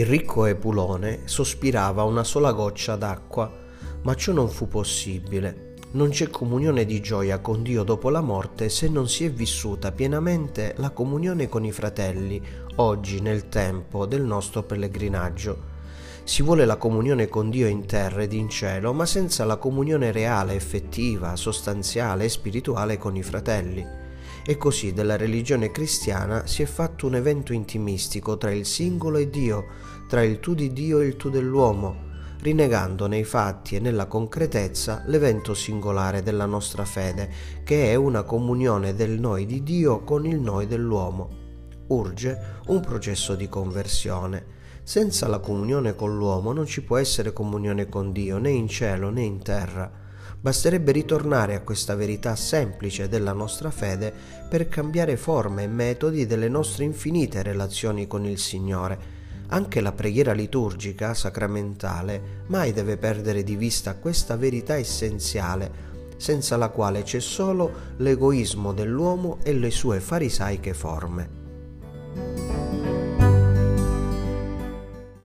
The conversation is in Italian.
Il ricco Epulone sospirava una sola goccia d'acqua, ma ciò non fu possibile. Non c'è comunione di gioia con Dio dopo la morte se non si è vissuta pienamente la comunione con i fratelli, oggi nel tempo del nostro pellegrinaggio. Si vuole la comunione con Dio in terra ed in cielo, ma senza la comunione reale, effettiva, sostanziale e spirituale con i fratelli. E così della religione cristiana si è fatto un evento intimistico tra il singolo e Dio, tra il tu di Dio e il tu dell'uomo, rinnegando nei fatti e nella concretezza l'evento singolare della nostra fede, che è una comunione del noi di Dio con il noi dell'uomo. Urge un processo di conversione. Senza la comunione con l'uomo non ci può essere comunione con Dio né in cielo né in terra. Basterebbe ritornare a questa verità semplice della nostra fede per cambiare forme e metodi delle nostre infinite relazioni con il Signore. Anche la preghiera liturgica, sacramentale, mai deve perdere di vista questa verità essenziale, senza la quale c'è solo l'egoismo dell'uomo e le sue farisaiche forme.